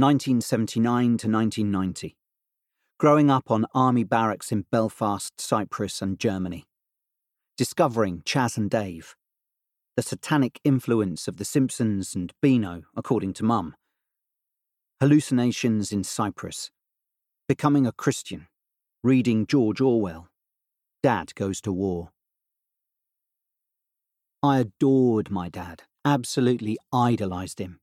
1979 to 1990. Growing up on army barracks in Belfast, Cyprus, and Germany. Discovering Chas and Dave. The satanic influence of The Simpsons and Beano, according to Mum. Hallucinations in Cyprus. Becoming a Christian. Reading George Orwell. Dad goes to war. I adored my dad, absolutely idolised him.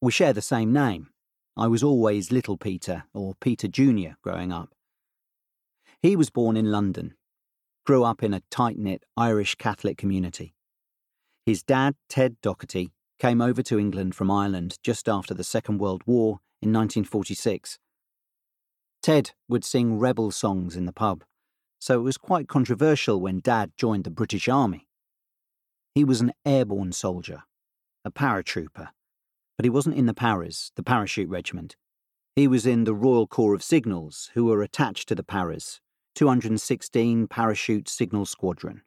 We share the same name. I was always Little Peter, or Peter Jr., growing up. He was born in London, grew up in a tight knit Irish Catholic community. His dad, Ted Doherty, came over to England from Ireland just after the Second World War in 1946. Ted would sing rebel songs in the pub, so it was quite controversial when Dad joined the British Army. He was an airborne soldier, a paratrooper, but he wasn't in the Paras, the parachute regiment. He was in the Royal Corps of Signals, who were attached to the Paras, 216 Parachute Signal Squadron.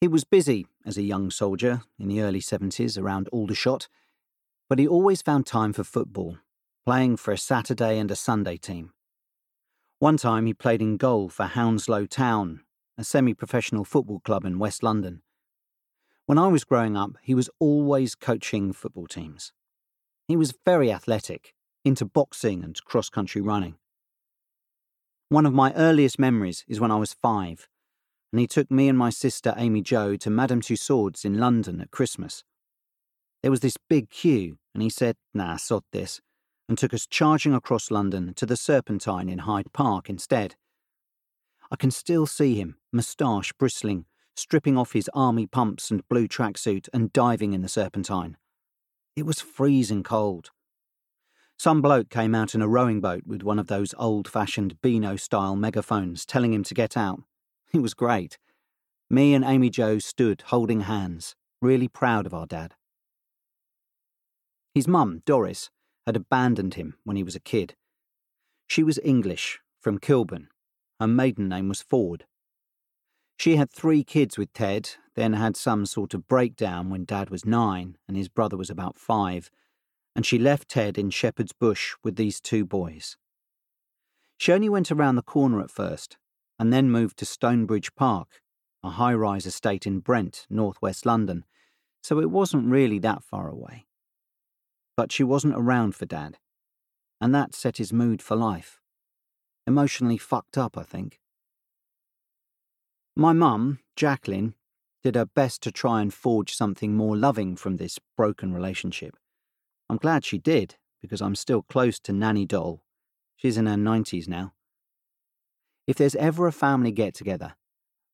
He was busy as a young soldier in the early 70s around Aldershot, but he always found time for football, playing for a Saturday and a Sunday team. One time he played in goal for Hounslow Town, a semi professional football club in West London. When I was growing up, he was always coaching football teams. He was very athletic, into boxing and cross country running. One of my earliest memories is when I was five, and he took me and my sister Amy Jo to Madame Tussauds in London at Christmas. There was this big queue, and he said, Nah, sod this, and took us charging across London to the Serpentine in Hyde Park instead. I can still see him, moustache bristling, stripping off his army pumps and blue tracksuit and diving in the Serpentine. It was freezing cold. Some bloke came out in a rowing boat with one of those old fashioned Beano style megaphones telling him to get out. It was great. Me and Amy Jo stood holding hands, really proud of our dad. His mum, Doris, had abandoned him when he was a kid. She was English, from Kilburn. Her maiden name was Ford. She had three kids with Ted, then had some sort of breakdown when Dad was nine and his brother was about five, and she left Ted in Shepherd's Bush with these two boys. She only went around the corner at first, and then moved to Stonebridge Park, a high rise estate in Brent, northwest London, so it wasn't really that far away. But she wasn't around for Dad, and that set his mood for life. Emotionally fucked up, I think. My mum, Jacqueline, did her best to try and forge something more loving from this broken relationship. I'm glad she did, because I'm still close to Nanny Doll. She's in her 90s now. If there's ever a family get together,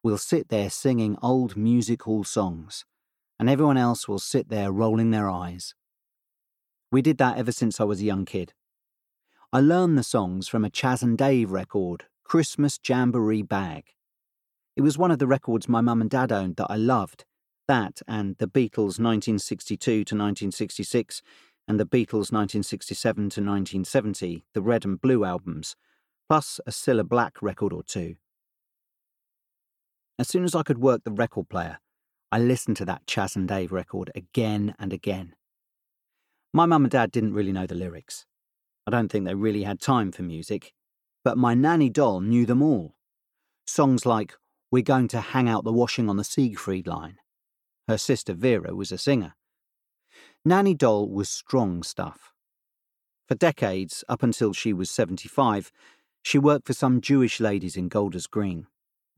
we'll sit there singing old music hall songs, and everyone else will sit there rolling their eyes. We did that ever since I was a young kid. I learned the songs from a Chas and Dave record, Christmas Jamboree Bag. It was one of the records my mum and dad owned that I loved. That and the Beatles 1962 to 1966 and the Beatles 1967 to 1970, the Red and Blue albums, plus a Cilla Black record or two. As soon as I could work the record player, I listened to that Chas and Dave record again and again. My mum and dad didn't really know the lyrics. I don't think they really had time for music, but my nanny doll knew them all. Songs like we're going to hang out the washing on the Siegfried line. Her sister Vera was a singer. Nanny Doll was strong stuff. For decades, up until she was 75, she worked for some Jewish ladies in Golders Green.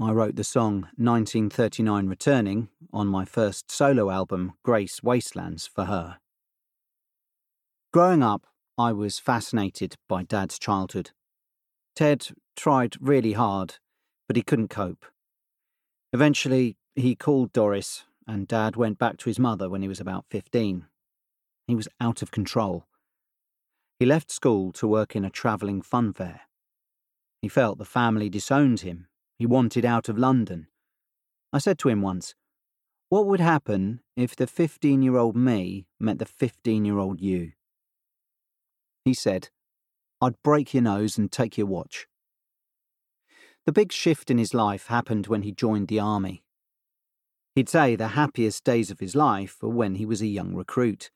I wrote the song 1939 Returning on my first solo album, Grace Wastelands, for her. Growing up, I was fascinated by Dad's childhood. Ted tried really hard, but he couldn't cope. Eventually, he called Doris, and Dad went back to his mother when he was about 15. He was out of control. He left school to work in a travelling fun fair. He felt the family disowned him. He wanted out of London. I said to him once, What would happen if the 15 year old me met the 15 year old you? He said, I'd break your nose and take your watch. The big shift in his life happened when he joined the army. He'd say the happiest days of his life were when he was a young recruit.